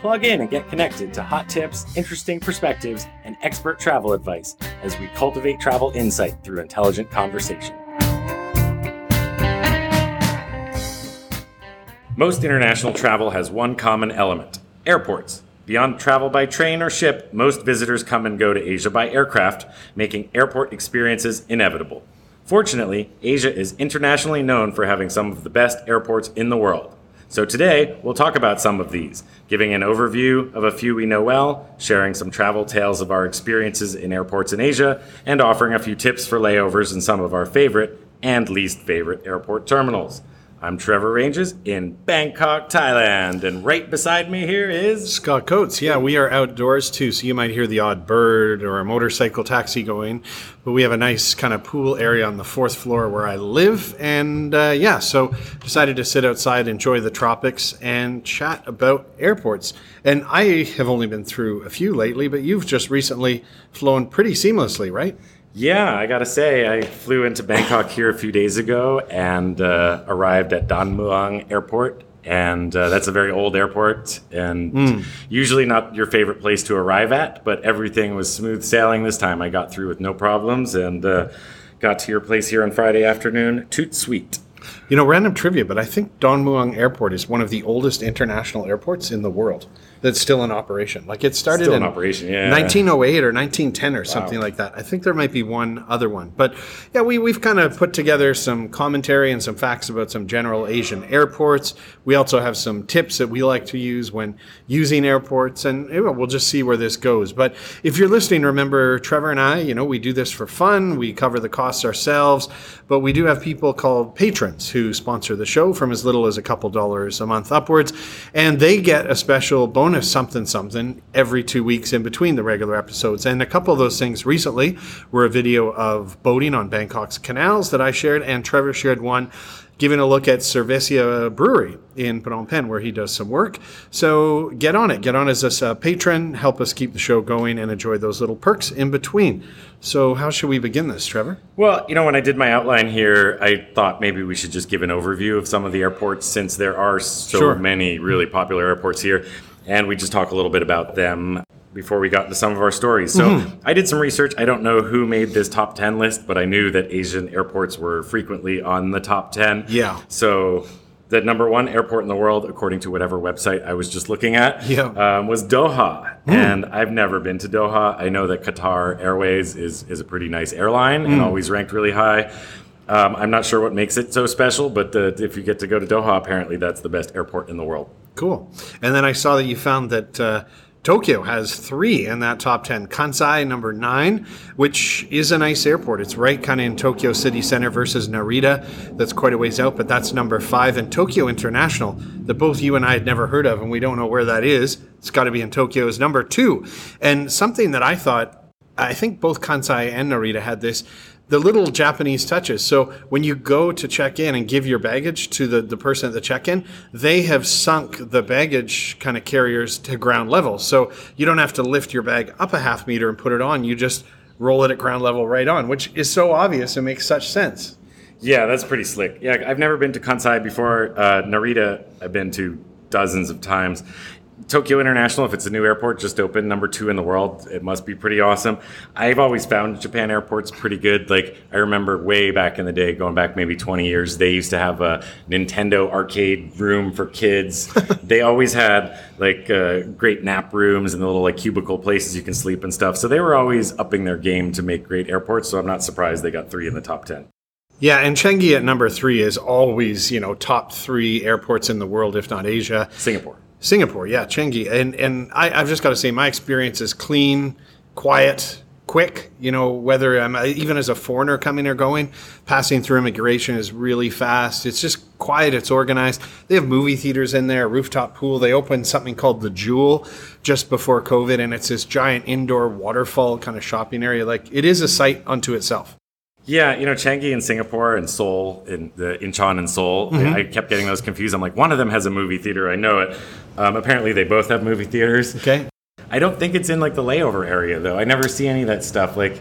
Plug in and get connected to hot tips, interesting perspectives, and expert travel advice as we cultivate travel insight through intelligent conversation. Most international travel has one common element airports. Beyond travel by train or ship, most visitors come and go to Asia by aircraft, making airport experiences inevitable. Fortunately, Asia is internationally known for having some of the best airports in the world. So today, we'll talk about some of these, giving an overview of a few we know well, sharing some travel tales of our experiences in airports in Asia, and offering a few tips for layovers in some of our favorite and least favorite airport terminals. I'm Trevor Ranges in Bangkok, Thailand, and right beside me here is Scott Coates. Yeah, we are outdoors too, so you might hear the odd bird or a motorcycle taxi going. But we have a nice kind of pool area on the fourth floor where I live, and uh, yeah, so decided to sit outside, enjoy the tropics, and chat about airports. And I have only been through a few lately, but you've just recently flown pretty seamlessly, right? Yeah, I gotta say, I flew into Bangkok here a few days ago and uh, arrived at Don Muang Airport. And uh, that's a very old airport, and mm. usually not your favorite place to arrive at, but everything was smooth sailing this time. I got through with no problems and uh, got to your place here on Friday afternoon. Toot sweet. You know, random trivia, but I think Don Muang Airport is one of the oldest international airports in the world that's still in operation. Like it started still in, in operation, yeah. 1908 or 1910 or something like that. I think there might be one other one, but yeah, we we've kind of put together some commentary and some facts about some general Asian airports. We also have some tips that we like to use when using airports, and we'll just see where this goes. But if you're listening, remember Trevor and I. You know, we do this for fun. We cover the costs ourselves, but we do have people called patrons who sponsor the show from as little as a couple dollars a month upwards, and they get a special bonus bonus something something every two weeks in between the regular episodes. And a couple of those things recently were a video of boating on Bangkok's canals that I shared, and Trevor shared one giving a look at Cervesia Brewery in Phnom Penh, where he does some work. So get on it. Get on as a patron. Help us keep the show going and enjoy those little perks in between. So, how should we begin this, Trevor? Well, you know, when I did my outline here, I thought maybe we should just give an overview of some of the airports since there are so sure. many really popular airports here and we just talk a little bit about them before we got into some of our stories. So mm-hmm. I did some research. I don't know who made this top 10 list, but I knew that Asian airports were frequently on the top 10. Yeah. So the number one airport in the world, according to whatever website I was just looking at, yeah. um, was Doha. Mm. And I've never been to Doha. I know that Qatar Airways is, is a pretty nice airline mm. and always ranked really high. Um, I'm not sure what makes it so special, but uh, if you get to go to Doha, apparently that's the best airport in the world. Cool. And then I saw that you found that uh, Tokyo has three in that top 10. Kansai, number nine, which is a nice airport. It's right kind of in Tokyo city center versus Narita. That's quite a ways out, but that's number five. And Tokyo International, that both you and I had never heard of, and we don't know where that is. It's got to be in Tokyo, is number two. And something that I thought, I think both Kansai and Narita had this the little Japanese touches. So when you go to check in and give your baggage to the, the person at the check in, they have sunk the baggage kind of carriers to ground level. So you don't have to lift your bag up a half meter and put it on. You just roll it at ground level right on, which is so obvious and makes such sense. Yeah, that's pretty slick. Yeah, I've never been to Kansai before. Uh, Narita, I've been to dozens of times. Tokyo International, if it's a new airport, just opened, number two in the world. It must be pretty awesome. I've always found Japan airports pretty good. Like, I remember way back in the day, going back maybe 20 years, they used to have a Nintendo arcade room for kids. they always had like uh, great nap rooms and the little like cubicle places you can sleep and stuff. So they were always upping their game to make great airports. So I'm not surprised they got three in the top 10. Yeah, and Changi at number three is always, you know, top three airports in the world, if not Asia. Singapore. Singapore, yeah, Changi, and and I, have just got to say, my experience is clean, quiet, quick. You know, whether I'm uh, even as a foreigner coming or going, passing through immigration is really fast. It's just quiet. It's organized. They have movie theaters in there, rooftop pool. They opened something called the Jewel just before COVID, and it's this giant indoor waterfall kind of shopping area. Like it is a site unto itself. Yeah, you know, Changi in Singapore and Seoul in the Incheon and Seoul. I kept getting those confused. I'm like, one of them has a movie theater. I know it. Um, apparently, they both have movie theaters. Okay. I don't think it's in like the layover area though. I never see any of that stuff. Like,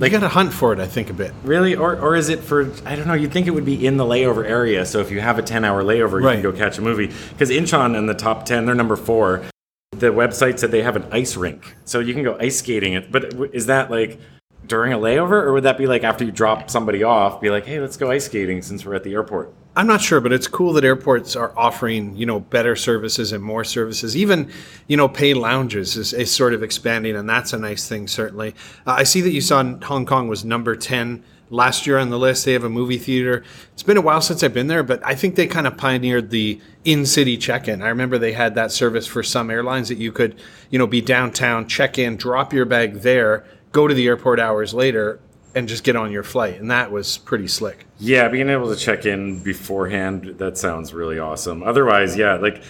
You got to hunt for it, I think, a bit. really, or or is it for? I don't know. You'd think it would be in the layover area. So if you have a 10 hour layover, you Right. can go catch a movie. Because Incheon in the top 10, they're number four. The website said they have an ice rink, so you can go ice skating. It, but is that like? During a layover, or would that be like after you drop somebody off? Be like, hey, let's go ice skating since we're at the airport. I'm not sure, but it's cool that airports are offering, you know, better services and more services. Even, you know, paid lounges is, is sort of expanding, and that's a nice thing, certainly. Uh, I see that you saw Hong Kong was number 10 last year on the list. They have a movie theater. It's been a while since I've been there, but I think they kind of pioneered the in-city check-in. I remember they had that service for some airlines that you could, you know, be downtown, check in, drop your bag there, go to the airport hours later, and just get on your flight. And that was pretty slick. Yeah, being able to check in beforehand, that sounds really awesome. Otherwise, yeah, like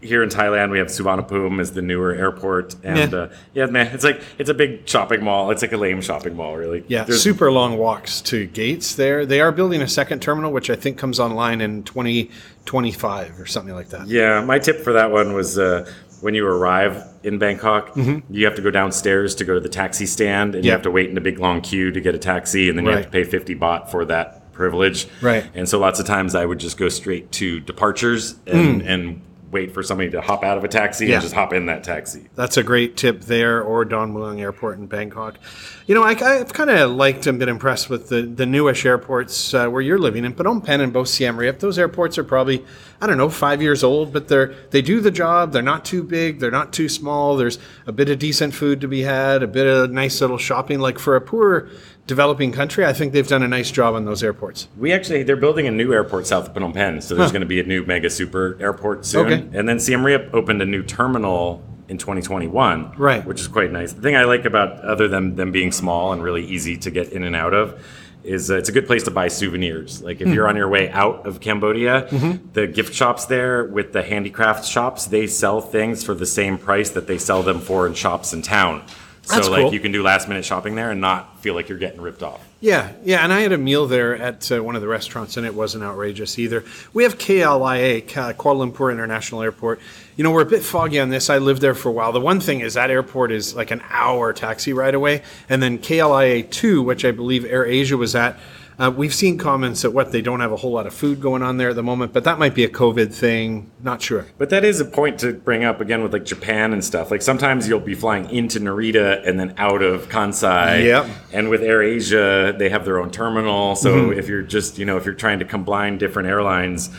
here in Thailand, we have Suvarnabhumi as the newer airport, and Yeah. uh, yeah, man, it's like it's a big shopping mall. It's like a lame shopping mall, really. Yeah, There's- super long walks to gates there. They are building a second terminal, which I think comes online in 2025 or something like that. Yeah, my tip for that one was uh, when you arrive in Bangkok, you have to go downstairs to go to the taxi stand, and you Mm-hmm. Have to wait in a big long queue to get a taxi, and then you have to pay 50 baht for that privilege. Right. And so lots of times I would just go straight to departures and, and wait for somebody to hop out of a taxi Mm. Yeah. and just hop in that taxi. That's a great tip there, or Don Mueang Airport in Bangkok. You know, I, I've kind of liked and been impressed with the, the newish airports uh, where you're living in Phnom Penh and both Siem Reap. Those airports are probably, I don't know, five years old, but they're they do the job. They're not too big. They're not too small. There's a bit of decent food to be had, a bit of nice little shopping. Like for a poor developing country, I think they've done a nice job on those airports. We actually they're building a new airport south of Phnom Penh, so there's going to be a new mega super airport soon. Okay. And then Siem Reap opened a new terminal in 2021, Right. Which is quite nice. The thing I like about other than them being small and really easy to get in and out of is uh, it's a good place to buy souvenirs. Like if you're on your way out of Cambodia, the gift shops there with the handicraft shops, they sell things for the same price that they sell them for in shops in town. So That's like cool. you can do last minute shopping there and not feel like you're getting ripped off. Yeah, yeah, and I had a meal there at uh, one of the restaurants, and it wasn't outrageous either. We have KLIA, Kuala Lumpur International Airport. You know, we're a bit foggy on this. I lived there for a while. The one thing is that airport is like an hour taxi ride away, and then KLIA two, which I believe Air Asia was at. Uh, we've seen comments that what they don't have a whole lot of food going on there at the moment, but that might be a COVID thing. Not sure. But that is a point to bring up again with like Japan and stuff. Like sometimes you'll be flying into Narita and then out of Kansai. Yep. And with Air Asia, they have their own terminal. So if you're just, you know, if you're trying to combine different airlines,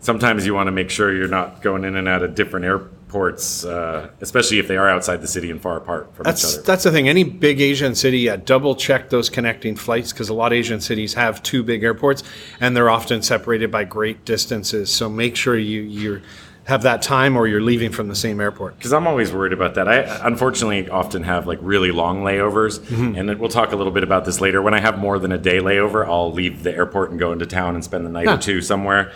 sometimes you want to make sure you're not going in and out of different airports, uh, especially if they are outside the city and far apart from That's each other. that's the thing. Any big Asian city, double check those connecting flights because a lot of Asian cities have two big airports, and they're often separated by great distances. So make sure you you have that time, or you're leaving from the same airport. Because I'm always worried about that. I unfortunately often have like really long layovers, Mm-hmm. and we'll talk a little bit about this later. When I have more than a day layover, I'll leave the airport and go into town and spend the night Huh. or two somewhere.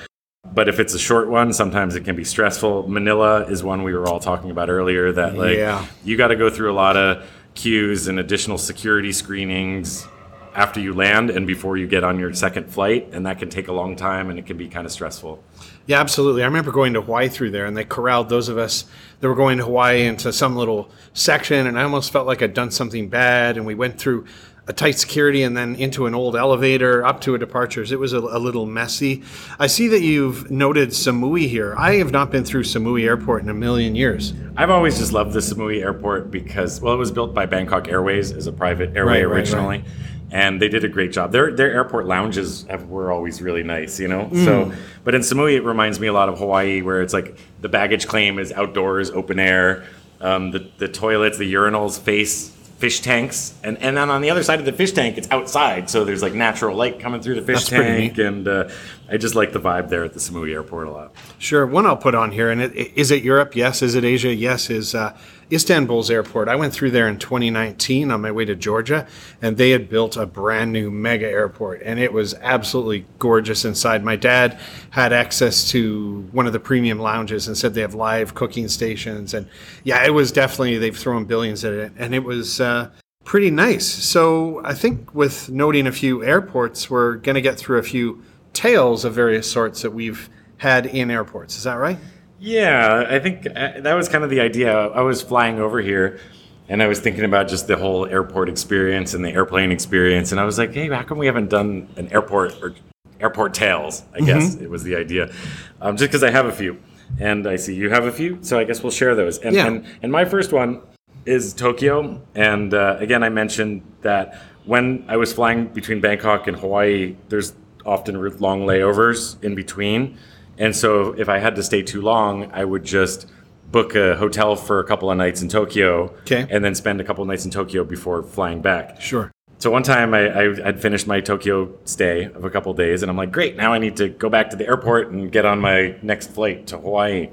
But if it's a short one, sometimes it can be stressful. Manila is one we were all talking about earlier. That like Yeah. you got to go through a lot of queues and additional security screenings after you land and before you get on your second flight, and that can take a long time and it can be kind of stressful. Yeah, absolutely. I remember going to Hawaii through there, and they corralled those of us that were going to Hawaii into some little section, and I almost felt like I'd done something bad. And we went through a tight security and then into an old elevator up to a departures. It was a, a little messy. I see that you've noted Samui here. I have not been through Samui Airport in a million years. I've always just loved the Samui Airport because, well, it was built by Bangkok Airways as a private airway Right, right, originally, and they did a great job. Their their airport lounges have, were always really nice, you know. Mm. So, but in Samui, it reminds me a lot of Hawaii, where it's like the baggage claim is outdoors, open air. Um, the the toilets, the urinals face fish tanks, and and then on the other side of the fish tank, it's outside, so there's like natural light coming through the fish That's pretty tank, and uh, I just like the vibe there at the Samui Airport a lot. Sure. One I'll put on here, and it, is it Europe? Yes. Is it Asia? Yes. Is uh, Istanbul's airport? I went through there in 2019 on my way to Georgia, and they had built a brand new mega airport, and it was absolutely gorgeous inside. My dad had access to one of the premium lounges and said they have live cooking stations, and yeah, it was definitely they've thrown billions at it, and it was. Uh, Pretty nice. So I think with noting a few airports, we're going to get through a few tales of various sorts that we've had in airports. Is that right? Yeah, I think uh, that was kind of the idea. I was flying over here and I was thinking about just the whole airport experience and the airplane experience. And I was like, hey, how come we haven't done an airport or airport tales? I guess it was the idea. Um, just because I have a few. And I see you have a few. So I guess we'll share those. And, Yeah. and, and my first one is Tokyo. And uh, again, I mentioned that when I was flying between Bangkok and Hawaii, there's often long layovers in between. And so if I had to stay too long, I would just book a hotel for a couple of nights in Tokyo Okay. and then spend a couple of nights in Tokyo before flying back. Sure. So one time I, I had finished my Tokyo stay of a couple of days, and I'm like, great, now I need to go back to the airport and get on my next flight to Hawaii.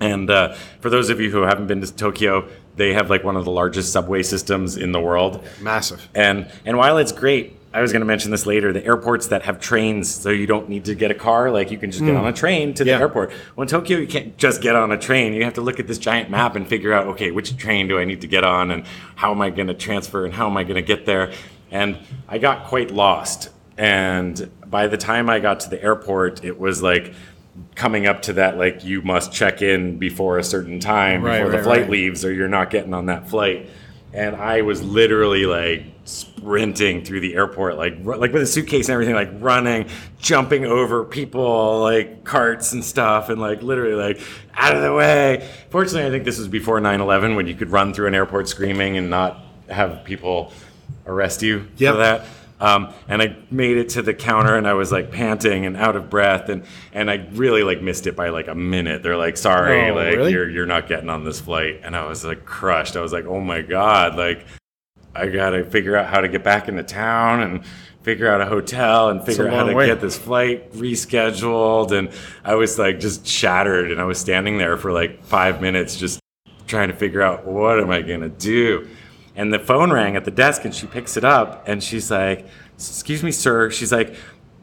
And uh, for those of you who haven't been to Tokyo, they have like one of the largest subway systems in the world. Massive. And and while it's great, I was going to mention this later. The airports that have trains, so you don't need to get a car. Like you can just get mm. on a train to the Yeah. airport. Well, in Tokyo, you can't just get on a train. You have to look at this giant map and figure out, okay, which train do I need to get on, and how am I going to transfer, and how am I going to get there? And I got quite lost. And by the time I got to the airport, it was like coming up to that like you must check in before a certain time Right, before the flight right. leaves or you're not getting on that flight and i was literally like sprinting through the airport like like with a suitcase and everything like running jumping over people like carts and stuff and like literally like out of the way fortunately i think this was before 9-11 when you could run through an airport screaming and not have people arrest you Yep. for that um, and I made it to the counter and I was like panting and out of breath and, and I really like missed it by like a minute. They're like, sorry, Oh, like really? you're you're not getting on this flight. And I was like crushed. I was like, oh my God, like I gotta figure out how to get back into town and figure out a hotel and figure out how to way. get this flight rescheduled. And I was like just shattered and I was standing there for like five minutes just trying to figure out what am I gonna do. And the phone rang at the desk and she picks it up and she's like, Excuse me, sir. She's like,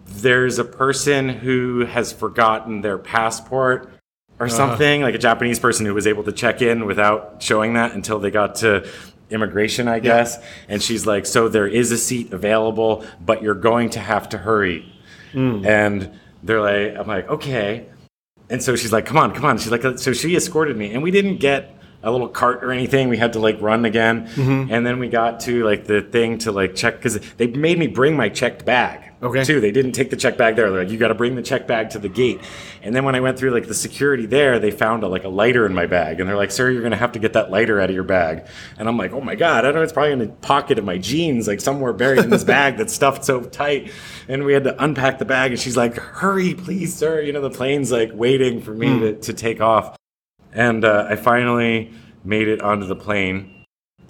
There's a person who has forgotten their passport or something, like a Japanese person who was able to check in without showing that until they got to immigration, I guess. And she's like, So there is a seat available, but you're going to have to hurry. And they're like, I'm like, Okay. And so she's like, come on, come on. She's like, so she escorted me. And we didn't get a little cart or anything. We had to like run again. Mm-hmm. And then we got to like the thing to like check because they made me bring my checked bag. Okay. Too. They didn't take the check bag there. They're like, you got to bring the check bag to the gate. And then when I went through like the security there, they found a, like a lighter in my bag. And they're like, sir, you're going to have to get that lighter out of your bag. And I'm like, oh my God, I don't know. It's probably in the pocket of my jeans, like somewhere buried in this bag that's stuffed so tight. And we had to unpack the bag. And she's like, hurry, please, sir. You know, the plane's like waiting for me to, to take off. And uh, I finally made it onto the plane.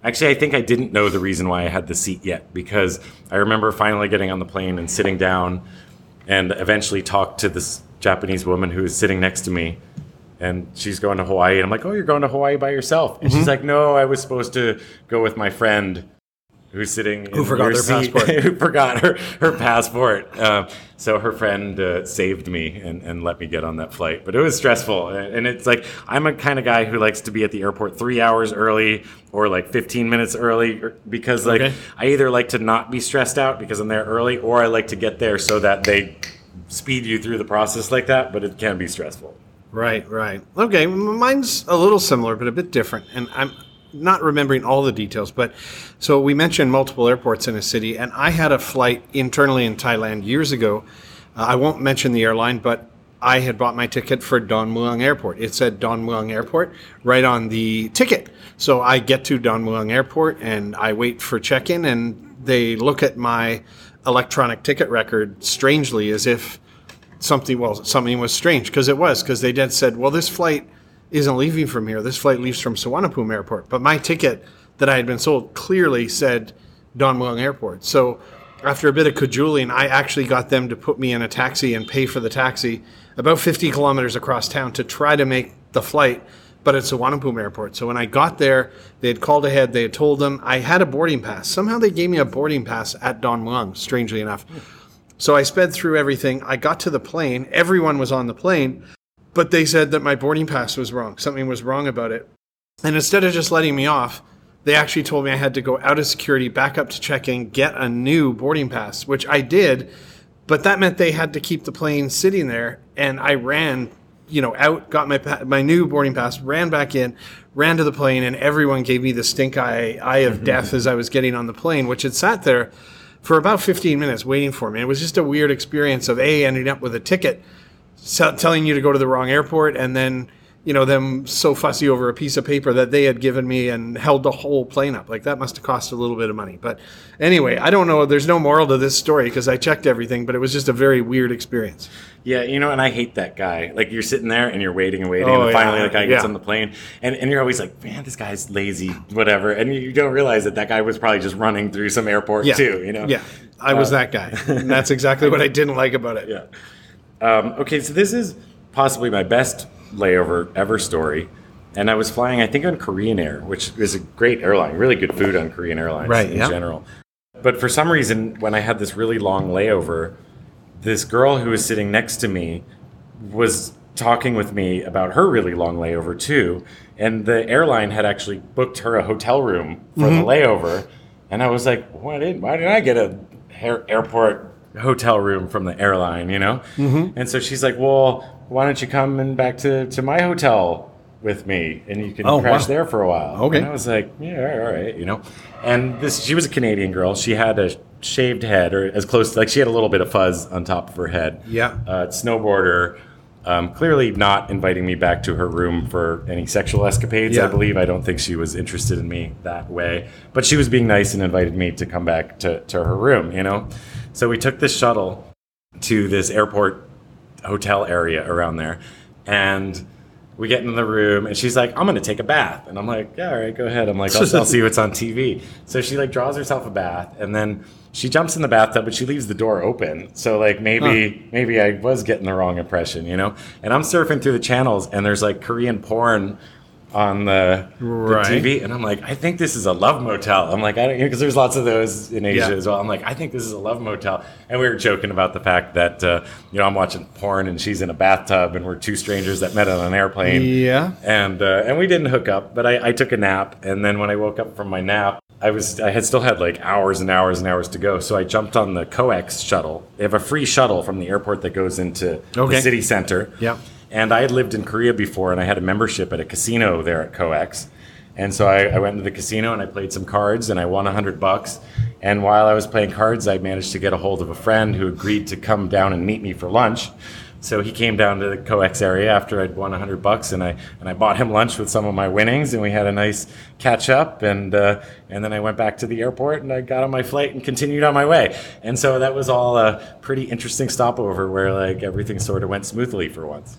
Actually, I think I didn't know the reason why I had the seat yet because I remember finally getting on the plane and sitting down and eventually talked to this Japanese woman who was sitting next to me. And she's going to Hawaii. And I'm like, oh, you're going to Hawaii by yourself? And she's mm-hmm. like, no, I was supposed to go with my friend who's sitting in forgot their seat, passport. who forgot her, her passport. Uh, so her friend uh, saved me and, and let me get on that flight. But it was stressful. And and it's like, I'm a kind of guy who likes to be at the airport three hours early or like 15 minutes early because like Okay. I either like to not be stressed out because I'm there early or I like to get there so that they speed you through the process like that, but it can be stressful. Right, right. Okay, mine's a little similar, but a bit different. And I'm not remembering all the details, but so we mentioned multiple airports in a city, and I had a flight internally in Thailand years ago. Uh, I won't mention the airline, but I had bought my ticket for Don Mueang Airport. It said Don Mueang Airport right on the ticket. So I get to Don Mueang Airport and I wait for check in, and they look at my electronic ticket record strangely as if something well something was strange because it was because they did said well this flight isn't leaving from here. This flight leaves from Suvarnabhumi airport. But my ticket that I had been sold clearly said Don Mueang airport. So after a bit of cajoling I actually got them to put me in a taxi and pay for the taxi about 50 kilometers across town to try to make the flight but it's Suvarnabhumi airport. So when I got there they had called ahead they had told them I had a boarding pass. Somehow they gave me a boarding pass at Don Mueang strangely enough. So I sped through everything. I got to the plane. Everyone was on the plane, but they said that my boarding pass was wrong. Something was wrong about it. And instead of just letting me off, they actually told me I had to go out of security, back up to check in, get a new boarding pass, which I did. But that meant they had to keep the plane sitting there, and I ran, you know, out, got my my new boarding pass, ran back in, ran to the plane, and everyone gave me the stink eye eye of mm-hmm. death as I was getting on the plane, which had sat there for about 15 minutes waiting for me. It was just a weird experience of a ending up with a ticket telling you to go to the wrong airport, and then you know them so fussy over a piece of paper that they had given me and held the whole plane up. Like that must have cost a little bit of money. But anyway, I don't know. There's no moral to this story because I checked everything, but it was just a very weird experience. Yeah, you know, and I hate that guy. Like you're sitting there and you're waiting and waiting, Oh, and finally yeah, the guy gets yeah. on the plane, and, and you're always like, man, this guy's lazy, whatever, and you don't realize that that guy was probably just running through some airport Yeah, too. You know? Yeah, I was uh, that guy, and that's exactly what I didn't like about it. Yeah. Um, okay, so this is possibly my best layover ever story. And I was flying, I think, on Korean Air, which is a great airline, really good food on Korean Airlines Right, in yeah. general. But for some reason, when I had this really long layover, this girl who was sitting next to me was talking with me about her really long layover too. And the airline had actually booked her a hotel room for Mm-hmm. the layover. And I was like, why didn't, why didn't I get a airport hotel room from the airline, you know? Mm-hmm. And so she's like, well, why don't you come and back to, to my hotel with me and you can Oh, crash wow. there for a while. Okay. And I was like, yeah, all right, you know? And this, she was a Canadian girl. She had a shaved head or as close, like she had a little bit of fuzz on top of her head Yeah. uh, snowboarder, um, clearly not inviting me back to her room for any sexual escapades. I believe I don't think she was interested in me that way, but she was being nice and invited me to come back to, to her room. You know, so we took this shuttle to this airport hotel area around there, and. We get in the room and she's like, I'm gonna take a bath. And I'm like, yeah, all right, go ahead. I'm like, I'll, I'll see what's on TV. So she like draws herself a bath and then she jumps in the bathtub, but she leaves the door open. So like maybe maybe I was getting the wrong impression, you know? And I'm surfing through the channels and there's like Korean porn on the, the TV. And I'm like, I think this is a love motel. I'm like, I don't, know, because there's lots of those in Asia Yeah. as well. I'm like, I think this is a love motel. And we were joking about the fact that, uh, you know, I'm watching porn and she's in a bathtub and we're two strangers that met on an airplane. Yeah. And, uh, and we didn't hook up, but I, I took a nap. And then when I woke up from my nap, I was I had still had like hours and hours and hours to go. So I jumped on the COEX shuttle. They have a free shuttle from the airport that goes into Okay. the city center. Yeah. And I had lived in Korea before, and I had a membership at a casino there at COEX. And so I, I went to the casino and I played some cards, and I won a hundred bucks. And while I was playing cards, I managed to get a hold of a friend who agreed to come down and meet me for lunch. So he came down to the COEX area after I'd won a hundred bucks, and I and I bought him lunch with some of my winnings, and we had a nice catch up, and uh, and then I went back to the airport, and I got on my flight and continued on my way. And so that was all a pretty interesting stopover, where like everything sort of went smoothly for once.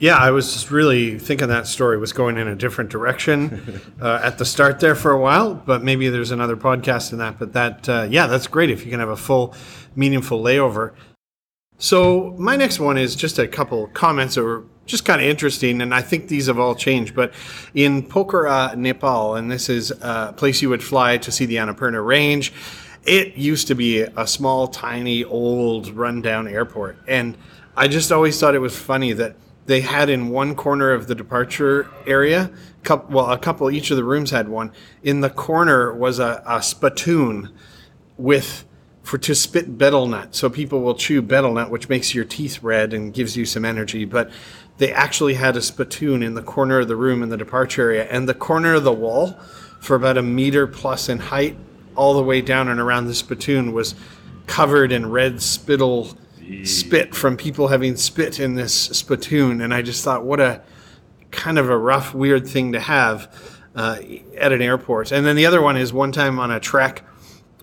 Yeah, I was just really thinking that story was going in a different direction uh, at the start there for a while, but maybe there's another podcast in that. But that, uh, yeah, that's great if you can have a full, meaningful layover. So my next one is just a couple comments that were just kind of interesting, and I think these have all changed. But in Pokhara, Nepal, and this is a place you would fly to see the Annapurna Range. It used to be a small, tiny, old, rundown airport, and I just always thought it was funny that they had in one corner of the departure area, coup well, a couple each of the rooms had one. In the corner was a, a spittoon with for to spit betel nut. So people will chew betel nut, which makes your teeth red and gives you some energy. But they actually had a spittoon in the corner of the room in the departure area, and the corner of the wall, for about a meter plus in height, all the way down and around the spittoon was covered in red spittle spit from people having spit in this spittoon. And I just thought, what a kind of a rough, weird thing to have uh, at an airport. And then the other one is one time on a trek,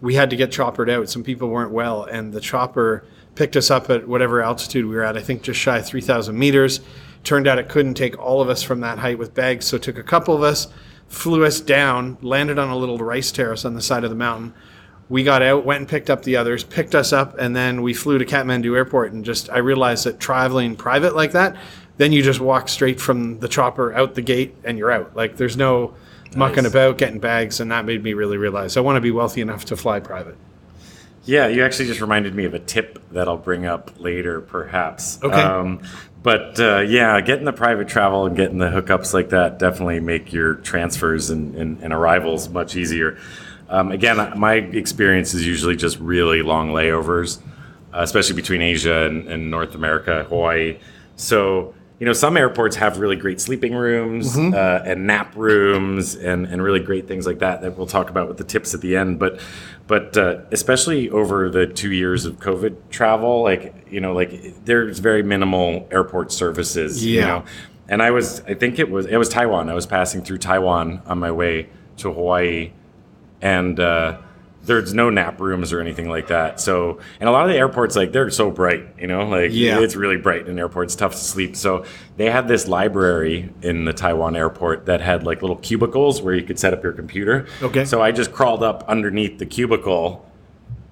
we had to get choppered out. Some people weren't well, and the chopper picked us up at whatever altitude we were at. I think just shy of 3,000 meters. Turned out it couldn't take all of us from that height with bags, so took a couple of us, flew us down, landed on a little rice terrace on the side of the mountain. We got out, went and picked up the others, picked us up, and then we flew to Kathmandu Airport. And just, I realized that traveling private like that, then you just walk straight from the chopper out the gate and you're out. Like there's no mucking about, getting bags, and that made me really realize I want to be wealthy enough to fly private. Yeah, you actually just reminded me of a tip that I'll bring up later, perhaps. Okay. Um, but uh, yeah, getting the private travel and getting the hookups like that definitely make your transfers and, and, and arrivals much easier. Um, again, my experience is usually just really long layovers, uh, especially between Asia and, and North America, Hawaii. So you know, some airports have really great sleeping rooms uh, and nap rooms and, and really great things like that that we'll talk about with the tips at the end. But but uh, especially over the two years of COVID travel, like you know, like there's very minimal airport services. You Yeah. know, and I was I think it was it was Taiwan. I was passing through Taiwan on my way to Hawaii, and uh, there's no nap rooms or anything like that. So, and a lot of the airports, like they're so bright, you know, like Yeah. it's really bright in airports, tough to sleep. So they had this library in the Taiwan airport that had like little cubicles where you could set up your computer. Okay. So I just crawled up underneath the cubicle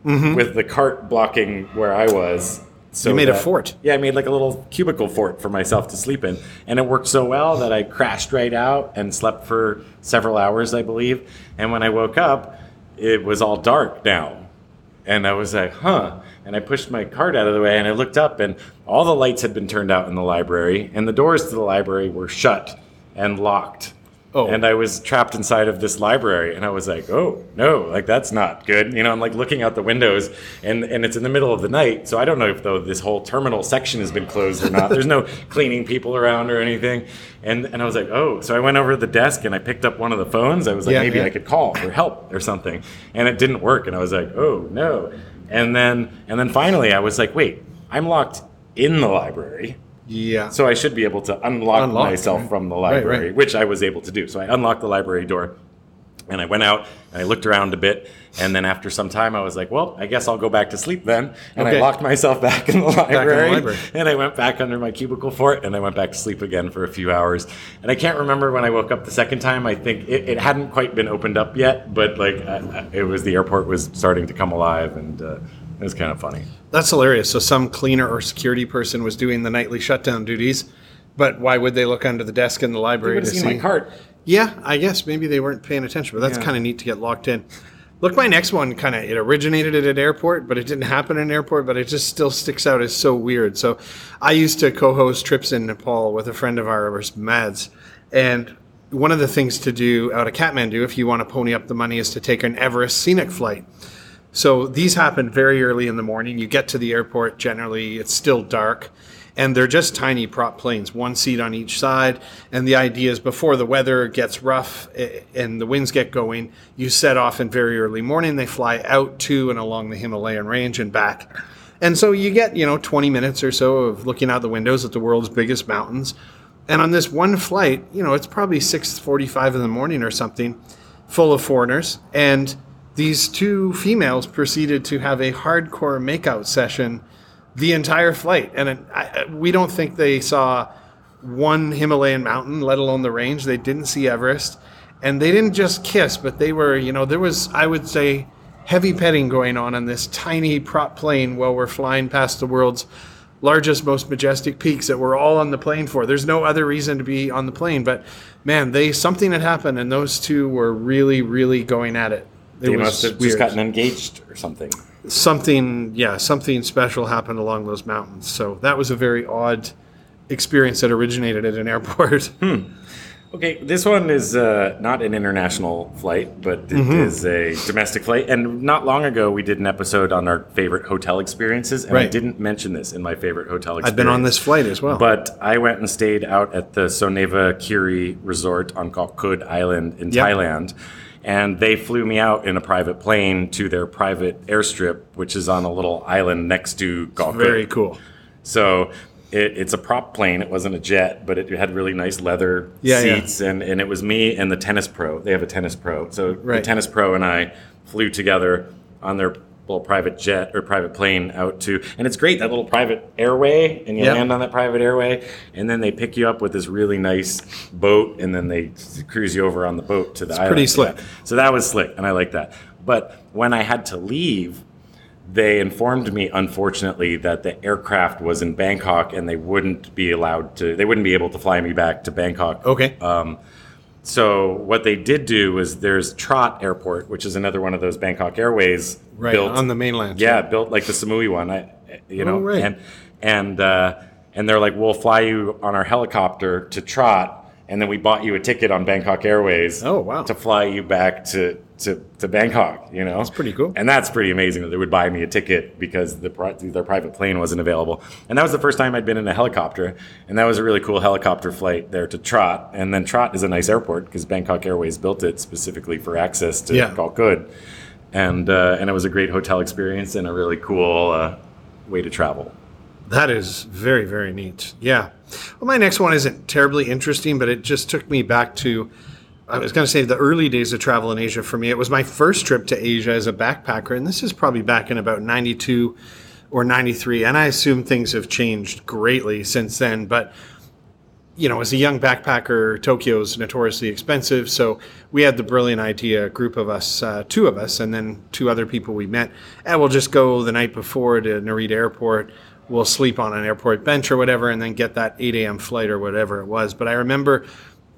Mm-hmm. with the cart blocking where I was. So You made a fort. Yeah, I made like a little cubicle fort for myself to sleep in. And it worked so well that I crashed right out and slept for several hours, I believe. And when I woke up, it was all dark now. And I was like, huh. And I pushed my cart out of the way and I looked up and all the lights had been turned out in the library and the doors to the library were shut and locked. Oh. And I was trapped inside of this library and I was like, oh, no, like that's not good. You know, I'm like looking out the windows and, and it's in the middle of the night. So I don't know if though this whole terminal section has been closed or not. There's no cleaning people around or anything. And, and I was like, oh, so I went over to the desk and I picked up one of the phones. I was like, Yeah, maybe yeah. I could call for help or something. And it didn't work. And I was like, oh, no. And then, and then finally I was like, wait, I'm locked in the library. Yeah. So I should be able to unlock, Unlock, myself right. from the library, right. which I was able to do. So I unlocked the library door and I went out and I looked around a bit. And then after some time, I was like, well, I guess I'll go back to sleep then. And Okay. I locked myself back in the library. library. And I went back under my cubicle for it. and I went back to sleep again for a few hours. And I can't remember when I woke up the second time. I think it, it hadn't quite been opened up yet, but like I, I- it was the airport was starting to come alive and uh, it was kind of funny. That's hilarious. So some cleaner or security person was doing the nightly shutdown duties, but why would they look under the desk in the You library would to have seen see? my cart. Yeah, I guess maybe they weren't paying attention, but that's Yeah. kind of neat to get locked in. Look, my next one kind of it originated at an airport, but it didn't happen in an airport, but it just still sticks out as so weird. So, I used to co-host trips in Nepal with a friend of ours, Mads, and one of the things to do out of Kathmandu, if you want to pony up the money, is to take an Everest scenic flight. So these happen very early in the morning. You get to the airport, generally, it's still dark, and they're just tiny prop planes, one seat on each side. And the idea is before the weather gets rough eh, and the winds get going, you set off in very early morning. They fly out to and along the Himalayan range and back. And so you get, you know, 20 minutes or so of looking out the windows at the world's biggest mountains. And on this one flight, you know, it's probably 6:45 in the morning or something, full of foreigners, and these two females proceeded to have a hardcore makeout session the entire flight. And it, I, we don't think they saw one Himalayan mountain, let alone the range. They didn't see Everest, and they didn't just kiss, but they were, you know, there was, I would say, heavy petting going on on this tiny prop plane while we're flying past the world's largest, most majestic peaks that we're all on the plane for. There's no other reason to be on the plane, but man, they something had happened, and those two were really, really going at it. It They must have just gotten engaged or something. something, yeah, something special happened along those mountains. So that was a very odd experience that originated at an airport. Okay, this one is uh, not an international flight, but it Mm-hmm. is a domestic flight. And not long ago, we did an episode on our favorite hotel experiences, and I didn't mention this in my favorite hotel experience. I've been on this flight as well. But I went and stayed out at the Soneva Kiri Resort on Koh Kood Island in Yep. Thailand. And they flew me out in a private plane to their private airstrip, which is on a little island next to Koh Kood. very cool. So it, it's a prop plane. It wasn't a jet, but it had really nice leather Yeah, yeah. seats, and and it was me and the tennis pro. They have a tennis pro, so the tennis pro and I flew together on their little private jet or private plane out to, and it's great that little private airway, and you Yep. land on that private airway, and then they pick you up with this really nice boat, and then they cruise you over on the boat to the island. pretty slick. So that was slick, and I like that. But when I had to leave, they informed me, unfortunately, that the aircraft was in Bangkok and they wouldn't be allowed to, they wouldn't be able to fly me back to Bangkok. Okay. Um, So what they did do was there's Trat Airport, which is another one of those Bangkok Airways Right, built on the mainland. Yeah, built like the Samui one. I, you know, Oh, right. and and uh, and they're like, we'll fly you on our helicopter to Trat, and then we bought you a ticket on Bangkok Airways. Oh, wow. To fly you back to. To, to Bangkok, you know, that's pretty cool. and that's pretty amazing that they would buy me a ticket because the their private plane wasn't available. And that was the first time I'd been in a helicopter, and that was a really cool helicopter flight there to Trat. And then Trat is a nice airport because Bangkok Airways built it specifically for access to Yeah. Koh Kood, and uh, and it was a great hotel experience and a really cool uh, way to travel. That is very, very neat. Yeah. Well, my next one isn't terribly interesting, but it just took me back to, I was going to say, the early days of travel in Asia for me. It was my first trip to Asia as a backpacker, and this is probably back in about 92 or 93. And I assume things have changed greatly since then. But you know, as a young backpacker, Tokyo's notoriously expensive. So we had the brilliant idea, a group of us, uh, two of us, and then two other people we met, and we'll just go the night before to Narita Airport. We'll sleep on an airport bench or whatever, and then get that 8 a.m. flight or whatever it was. But I remember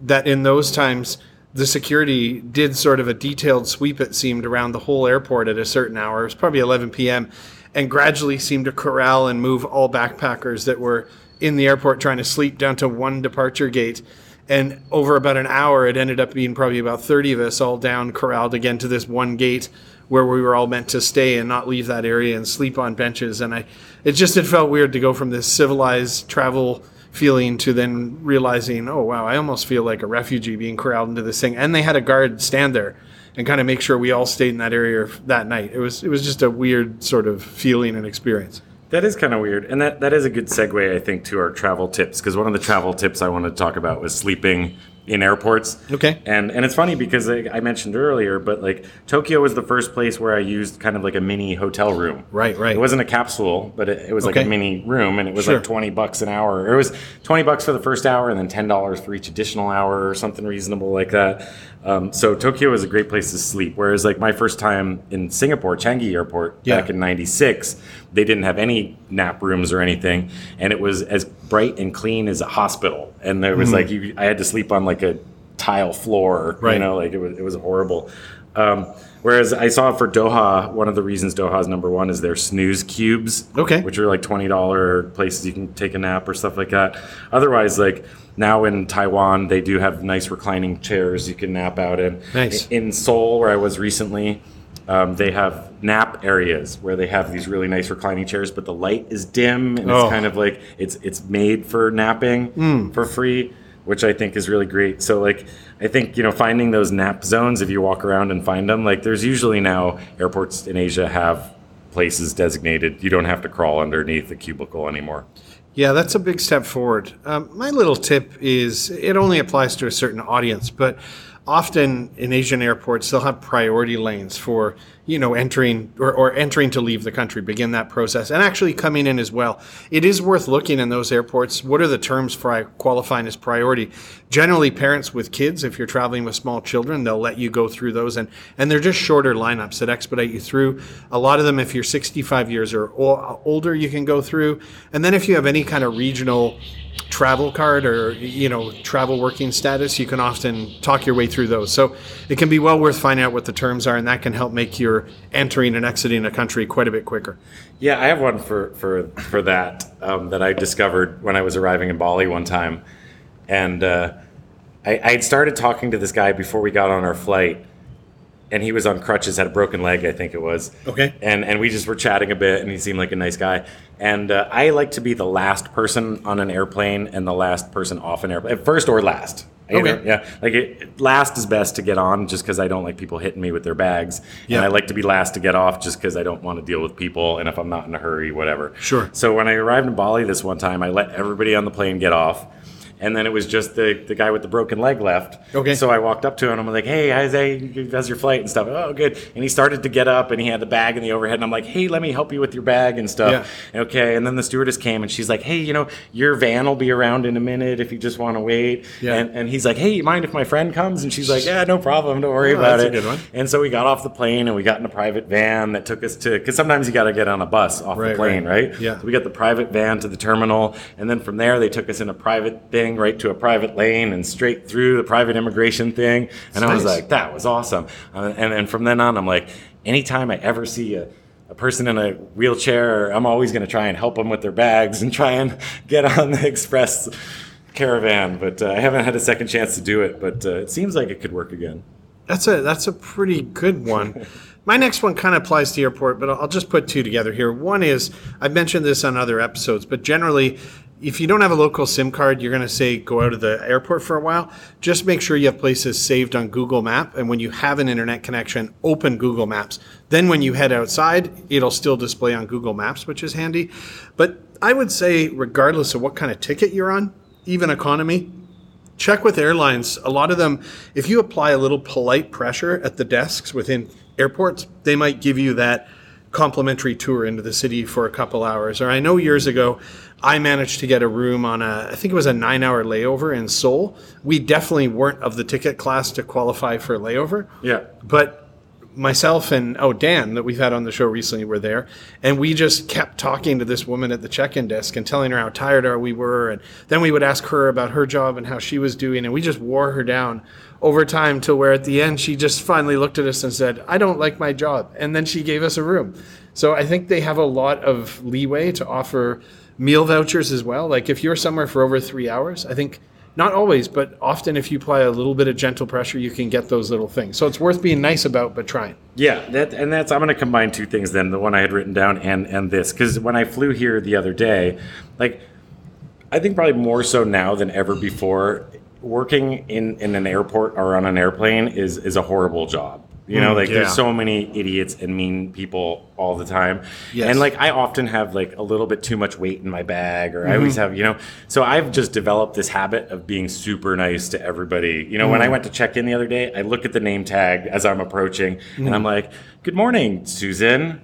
that in those times, the security did sort of a detailed sweep, it seemed, around the whole airport at a certain hour. It was probably 11 p.m. and gradually seemed to corral and move all backpackers that were in the airport trying to sleep down to one departure gate. And over about an hour, it ended up being probably about 30 of us all down, corralled again to this one gate where we were all meant to stay and not leave that area and sleep on benches. And I, it just, it felt weird to go from this civilized travel feeling to then realizing, oh, wow, I almost feel like a refugee being corralled into this thing. And they had a guard stand there and kind of make sure we all stayed in that area that night. It was, it was just a weird sort of feeling and experience. That is kind of weird, and that, that is a good segue, I think, to our travel tips. Because one of the travel tips I wanted to talk about was sleeping in airports. Okay. And and it's funny because like, I mentioned earlier, but like Tokyo was the first place where I used kind of like a mini hotel room. Right, right. It wasn't a capsule, but it, it was like Okay. a mini room, and it was Sure. like twenty bucks an hour. It was twenty bucks for the first hour, and then ten dollars for each additional hour, or something reasonable like that. Um, so Tokyo is a great place to sleep. Whereas like my first time in Singapore, Changi Airport, Yeah. back in '96, they didn't have any nap rooms or anything, and it was as bright and clean as a hospital. And there was like you, I had to sleep on like a tile floor, you Hmm. Know, like it was it was horrible. Um, whereas I saw for Doha, one of the reasons Doha is number one is their snooze cubes, Okay. which are like twenty dollar places you can take a nap or stuff like that. Otherwise, like now in Taiwan, they do have nice reclining chairs you can nap out in. Nice. In Seoul, where I was recently, um, they have nap areas where they have these really nice reclining chairs, but the light is dim and Oh. it's kind of like it's it's made for napping for free, which I think is really great. So like I think you know finding those nap zones if you walk around and find them, like there's usually now airports in Asia have places designated. You don't have to crawl underneath the cubicle anymore. Yeah, that's a big step forward. Um, my little tip is it only applies to a certain audience, but often in Asian airports they'll have priority lanes for you know entering or, or entering to leave the country, begin that process, and actually coming in as well. It is worth looking in those airports. What are the terms for qualifying as priority? Generally, parents with kids, if you're traveling with small children, they'll let you go through those, and and they're just shorter lineups that expedite you through. A lot of them, if you're 65 years or older, you can go through, and then if you have any kind of regional travel card or you know travel working status you can often talk your way through those so it can be well worth finding out what the terms are and that can help make your entering and exiting a country quite a bit quicker Yeah, I have one for for for that um, that I discovered when I was arriving in Bali one time, and uh, I I had started talking to this guy before we got on our flight, and he was on crutches, had a broken leg, I think it was. Okay. And and we just were chatting a bit, and he seemed like a nice guy. And uh, I like to be the last person on an airplane and the last person off an airplane, first or last. Okay. know, yeah, like it, last is best to get on, just because I don't like people hitting me with their bags, Yeah. and I like to be last to get off, just because I don't want to deal with people, and if I'm not in a hurry, whatever. Sure. So when I arrived in Bali this one time, I let everybody on the plane get off. And then it was just the, the guy with the broken leg left. Okay. So I walked up to him and I'm like, hey, how's, how's your flight and stuff? Oh, good. And he started to get up and he had the bag in the overhead. And I'm like, hey, let me help you with your bag and stuff. Yeah. Okay. And then the stewardess came and she's like, hey, you know, your van will be around in a minute if you just want to wait. Yeah. And, and he's like, hey, you mind if my friend comes? And she's like, yeah, no problem. Don't worry Oh, about that's a it. good one. And so we got off the plane and we got in a private van that took us to, because sometimes you got to get on a bus off Right, the plane, right. right? Yeah. So we got the private van to the terminal, and then from there they took us in a private thing thing right to a private lane and straight through the private immigration thing. And I was nice. like, that was awesome. Uh, and then from then on, I'm like, anytime I ever see a, a person in a wheelchair, I'm always going to try and help them with their bags and try and get on the express caravan. But uh, I haven't had a second chance to do it, but uh, it seems like it could work again. That's a that's a pretty good one. My next one kind of applies to airport, but I'll just put two together here. One is I've mentioned this on other episodes, but generally, if you don't have a local SIM card, you're going to say go out of the airport for a while. Just make sure you have places saved on Google Map, and when you have an internet connection, open Google Maps. Then when you head outside, it'll still display on Google Maps, which is handy. But I would say, regardless of what kind of ticket you're on, even economy, check with airlines. A lot of them, if you apply a little polite pressure at the desks within airports, they might give you that complimentary tour into the city for a couple hours. Or I know years ago, I managed to get a room on a, I think it was a nine hour layover in Seoul. We definitely weren't of the ticket class to qualify for a layover. Yeah. But myself and oh Dan that we've had on the show recently were there, and we just kept talking to this woman at the check-in desk and telling her how tired we were, and then we would ask her about her job and how she was doing, and we just wore her down over time to where at the end she just finally looked at us and said, "I don't like my job," and then she gave us a room. So I think they have a lot of leeway to offer meal vouchers as well. Like if you're somewhere for over three hours, I think not always, but often if you apply a little bit of gentle pressure, you can get those little things. So it's worth being nice about, but trying. Yeah, that and that's I'm going to combine two things then, the one I had written down and and this cuz when I flew here the other day, like I think probably more so now than ever before, working in in an airport or on an airplane is is a horrible job. You know, Mm, like yeah. there's so many idiots and mean people all the time. Yes. And like I often have like a little bit too much weight in my bag or I Mm-hmm. always have, you know. So I've just developed this habit of being super nice to everybody. You know, when Mm. I went to check in the other day, I look at the name tag as I'm approaching Mm. and I'm like, "Good morning, Susan.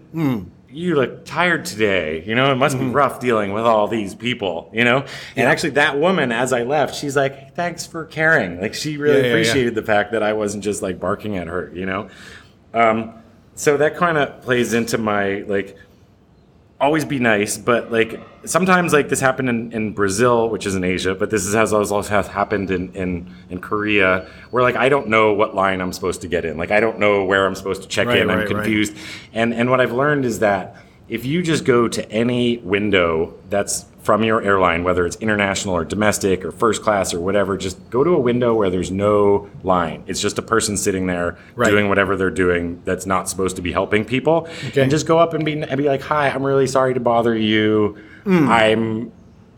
You look tired today. You know, it must be Mm-hmm. rough dealing with all these people, you know?" And actually that woman as I left, she's like, "Thanks for caring." Like she really Yeah, yeah, yeah. appreciated the fact that I wasn't just like barking at her, you know? Um, so that kind of plays into my like always be nice, but like sometimes like this happened in, in Brazil, which is in Asia, but this is, has also has happened in, in in Korea, where like I don't know what line I'm supposed to get in, like I don't know where I'm supposed to check Right, in. I'm right, right. confused, and and what I've learned is that if you just go to any window that's from your airline, whether it's international or domestic or first class or whatever, just go to a window where there's no line. It's just a person sitting there Right. doing whatever they're doing that's not supposed to be helping people. Okay. And just go up and be, and be like, hi, I'm really sorry to bother you. Hmm. I'm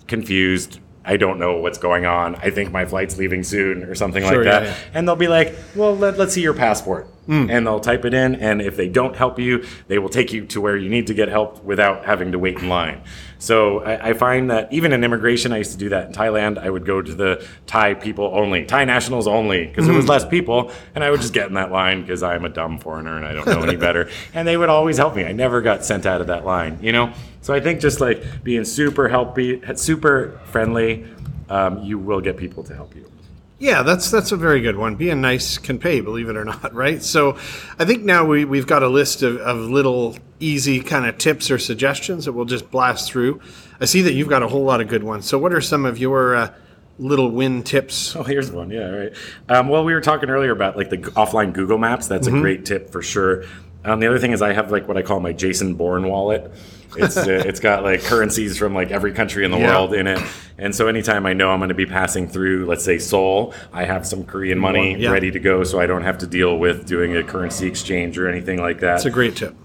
confused. I don't know what's going on. I think my flight's leaving soon or something Sure, like yeah, that. yeah. And they'll be like, well, let, let's see your passport. Hmm. And they'll type it in. And if they don't help you, they will take you to where you need to get help without having to wait in line. So I, I find that even in immigration, I used to do that in Thailand. I would go to the Thai people only, Thai nationals only, because Hmm. there was less people. And I would just get in that line because I'm a dumb foreigner and I don't know any better. And they would always help me. I never got sent out of that line, you know? So I think just like being super helpy, super friendly, um, you will get people to help you. Yeah, that's that's a very good one. Being nice can pay, believe it or not, right? So I think now we, we've got a list of, of little easy kind of tips or suggestions that we'll just blast through. I see that you've got a whole lot of good ones. So what are some of your uh, little win tips? Oh, here's one. Yeah, right. Um, well, we were talking earlier about like the offline Google Maps. That's a great tip for sure. Um, the other thing is I have like what I call my Jason Bourne wallet. It's uh, it's got like currencies from like every country in the Yeah. world in it, and so anytime I know I'm going to be passing through, let's say Seoul, I have some Korean money Yeah. ready to go, so I don't have to deal with doing a currency exchange or anything like that That's a great tip.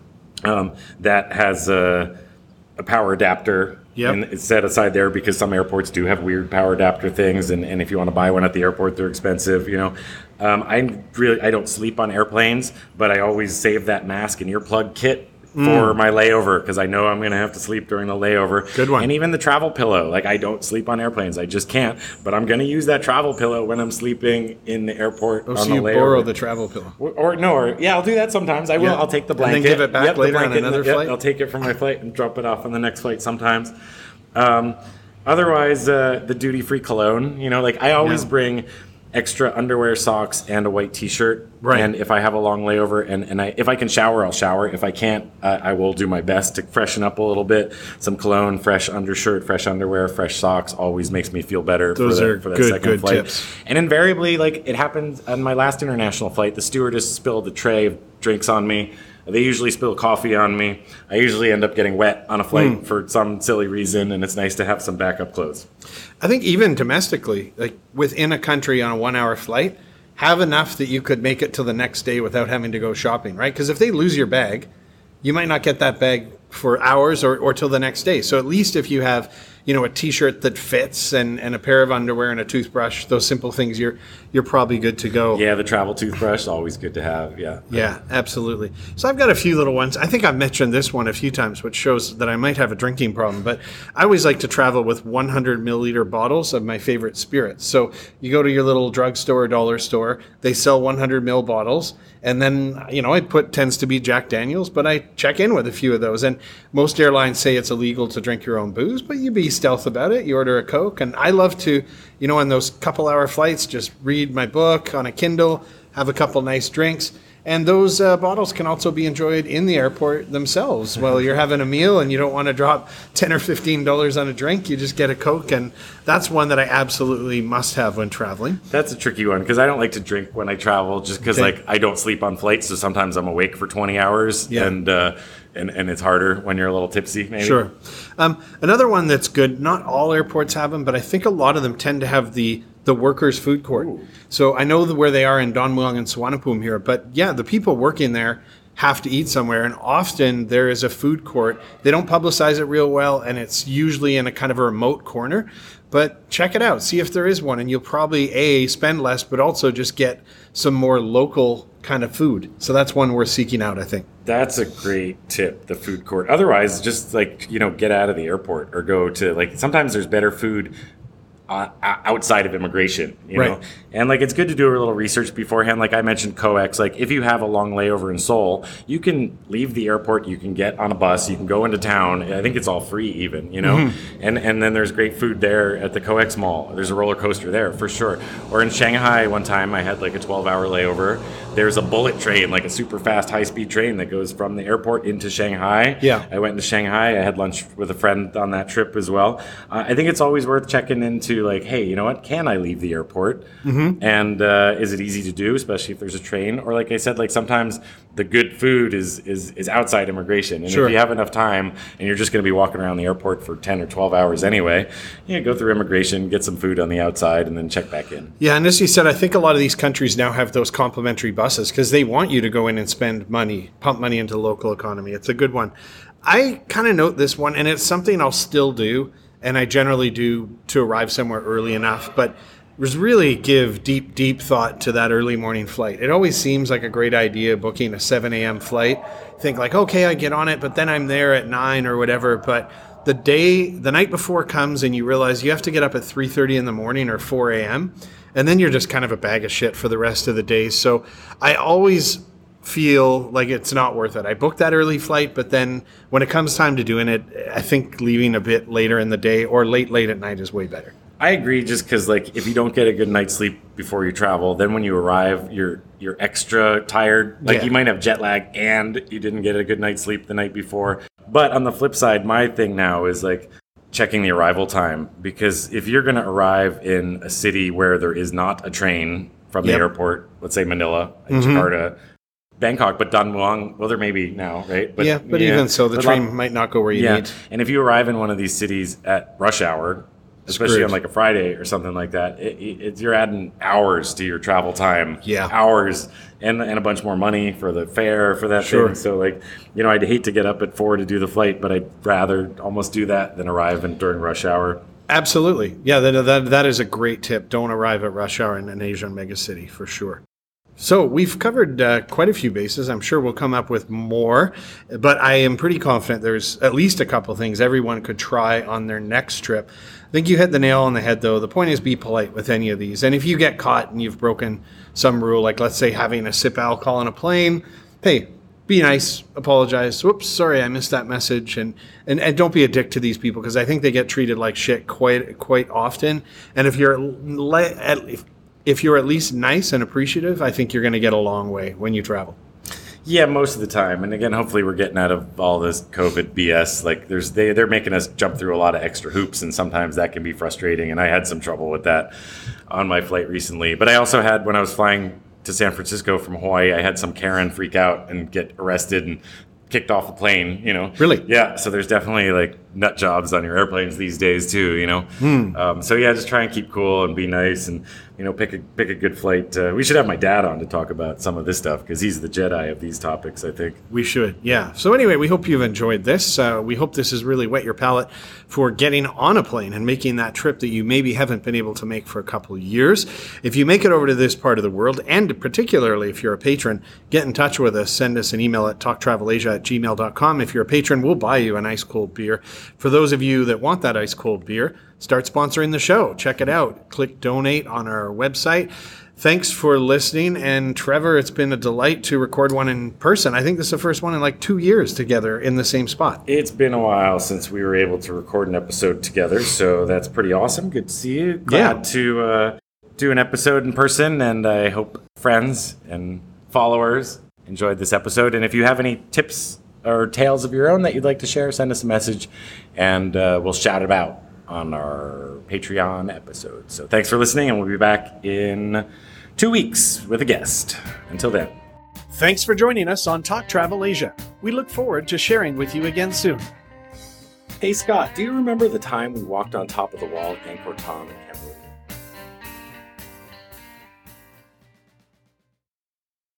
um, that has a, a power adapter. Yep. And it's set aside there because some airports do have weird power adapter things, and, and if you want to buy one at the airport, they're expensive. You know, um, I really I don't sleep on airplanes, but I always save that mask and earplug kit for my layover because I know I'm going to have to sleep during the layover. Mm. Good one. And even the travel pillow, like I don't sleep on airplanes, I just can't. But I'm going to use that travel pillow when I'm sleeping in the airport Oh, on so the you layover. borrow the travel pillow. Or, or no, or yeah, I'll do that sometimes. I will. Yeah. I'll take the And then blanket, give it back the later on another the- yep, flight? I'll take it from my flight and drop it off on the next flight sometimes. Um, otherwise, uh, the duty free cologne. You know, like I always Yeah. bring extra underwear, socks, and a white T-shirt. Right. And if I have a long layover, and, and I, if I can shower, I'll shower. If I can't, uh, I will do my best to freshen up a little bit. Some cologne, fresh undershirt, fresh underwear, fresh socks always makes me feel better. Those for, the, are for that good- second good flight. tips. And invariably, like it happened on my last international flight, the stewardess spilled a tray of drinks on me. They usually spill coffee on me. I usually end up getting wet on a flight Hmm. for some silly reason, and it's nice to have some backup clothes. I think even domestically, like within a country on a one hour flight, have enough that you could make it till the next day without having to go shopping, right? Because if they lose your bag, you might not get that bag for hours or, or till the next day. So at least if you have, you know, a t-shirt that fits and, and a pair of underwear and a toothbrush, those simple things, you're you're probably good to go. Yeah, the travel toothbrush always good to have. Yeah. Yeah, absolutely. So I've got a few little ones. I think I've mentioned this one a few times, which shows that I might have a drinking problem. But I always like to travel with 100 milliliter bottles of my favorite spirits. So you go to your little drugstore dollar store, they sell 100 mil bottles. And then, you know, I put tends to be Jack Daniels, but I check in with a few of those. And most airlines say it's illegal to drink your own booze, but you be stealth about it. You order a Coke. And I love to, you know, on those couple hour flights, just read my book on a Kindle, have a couple nice drinks. And those uh, bottles can also be enjoyed in the airport themselves while you're having a meal and you don't want to drop 10 or 15 dollars on a drink. You just get a Coke. And that's one that I absolutely must have when traveling. That's a tricky one because I don't like to drink when I travel just because Okay. like I don't sleep on flights, so sometimes I'm awake for 20 hours Yeah. and uh, and and it's harder when you're a little tipsy. Maybe. Sure. Um, another one that's good. Not all airports have them, but I think a lot of them tend to have the the workers' food court. So I know the, where they are in Don Mueang and Suvarnabhumi here, but yeah, the people working there have to eat somewhere, and often there is a food court. They don't publicize it real well, and it's usually in a kind of a remote corner. But check it out, see if there is one, and you'll probably a spend less, but also just get some more local kind of food. So that's one worth seeking out, I think. That's a great tip, the food court. Otherwise, just like, you know, get out of the airport or go to like sometimes there's better food uh, outside of immigration, you know. Right. And like it's good to do a little research beforehand. Like I mentioned COEX, like if you have a long layover in Seoul, you can leave the airport, you can get on a bus, you can go into town. I think it's all free even, you know. Mm-hmm. And and then there's great food there at the COEX mall. There's a roller coaster there for sure. Or in Shanghai one time I had like a 12-hour layover. There's a bullet train, like a super fast high-speed train that goes from the airport into Shanghai. Yeah. I went to Shanghai. I had lunch with a friend on that trip as well. Uh, I think it's always worth checking into like, hey, you know what? Can I leave the airport? Mm-hmm. And uh, is it easy to do, especially if there's a train? Or like I said, like sometimes the good food is is, is outside immigration, and Sure. if you have enough time and you're just going to be walking around the airport for ten or twelve hours anyway, yeah, go through immigration, get some food on the outside, and then check back in. Yeah, and as you said, I think a lot of these countries now have those complimentary buses because they want you to go in and spend money, pump money into the local economy. It's a good one. I kind of note this one, and it's something I'll still do, and I generally do to arrive somewhere early enough, but was really give deep, deep thought to that early morning flight. It always seems like a great idea booking a 7 a.m. flight. Think like, okay, I get on it, but then I'm there at nine or whatever. But the day, the night before comes, and you realize you have to get up at 3:30 in the morning or 4 a.m and then you're just kind of a bag of shit for the rest of the day. So I always feel like it's not worth it. I booked that early flight, but then when it comes time to doing it, I think leaving a bit later in the day or late late at night is way better. I agree, just because like if you don't get a good night's sleep before you travel, then when you arrive, you're you're extra tired. Like Yeah. you might have jet lag and you didn't get a good night's sleep the night before. But on the flip side, my thing now is like checking the arrival time because if you're going to arrive in a city where there is not a train from the Yep. airport, let's say Manila, mm-hmm. Jakarta, Bangkok, but Don Muang, well, there may be now, right? yeah, but even so, the But train lot- might not go where you yeah, need. and if you arrive in one of these cities at rush hour, especially Screwed. on like a Friday or something like that, it, it, it's- you're adding hours to your travel time. Yeah. hours and and a bunch more money for the fare for that Sure. thing. So like, you know, I'd hate to get up at four to do the flight, but I'd rather almost do that than arrive in, during rush hour. Absolutely. Yeah, that, that, that is a great tip. Don't arrive at rush hour in an Asian megacity for sure. So we've covered uh, quite a few bases. I'm sure we'll come up with more, but I am pretty confident there's at least a couple things everyone could try on their next trip. I think you hit the nail on the head, though. The point is be polite with any of these. And if you get caught and you've broken some rule, like let's say having a sip alcohol on a plane, hey, be nice, apologize. Whoops, sorry, I missed that message, and and, and don't be a dick to these people because I think they get treated like shit quite quite often. And if you're le- at, if, if you're at least nice and appreciative, I think you're going to get a long way when you travel. Yeah, most of the time. And again, hopefully we're getting out of all this COVID BS. Like there's they they're making us jump through a lot of extra hoops and sometimes that can be frustrating and I had some trouble with that on my flight recently. But I also had when I was flying to San Francisco from Hawaii, I had some Karen freak out and get arrested and kicked off the plane, you know. Really? Yeah. So there's definitely like nut jobs on your airplanes these days too, you know. Hmm. Um, so yeah, just try and keep cool and be nice and you know pick a pick a good flight. Uh, we should have my dad on to talk about some of this stuff because he's the Jedi of these topics. I think. We should, yeah. So anyway, we hope you've enjoyed this. Uh, we hope this has really wet your palate for getting on a plane and making that trip that you maybe haven't been able to make for a couple years. If you make it over to this part of the world, and particularly if you're a patron, get in touch with us. Send us an email at talktravelasia at gmail.com. If you're a patron, we'll buy you an ice cold beer. For those of you that want that ice cold beer, start sponsoring the show. Check it out. Click donate on our website. Thanks for listening. And Trevor, it's been a delight to record one in person. I think this is the first one in like two years together in the same spot. It's been a while since we were able to record an episode together, so that's pretty awesome. Good to see you. Glad Yeah. to uh, do an episode in person, and I hope friends and followers enjoyed this episode. And if you have any tips or tales of your own that you'd like to share, send us a message, and uh, we'll shout it out on our Patreon episode. So thanks for listening, and we'll be back in two weeks with a guest. Until then. Thanks for joining us on Talk Travel Asia. We look forward to sharing with you again soon. Hey Scott, do you remember the time we walked on top of the wall at Angkor Thom?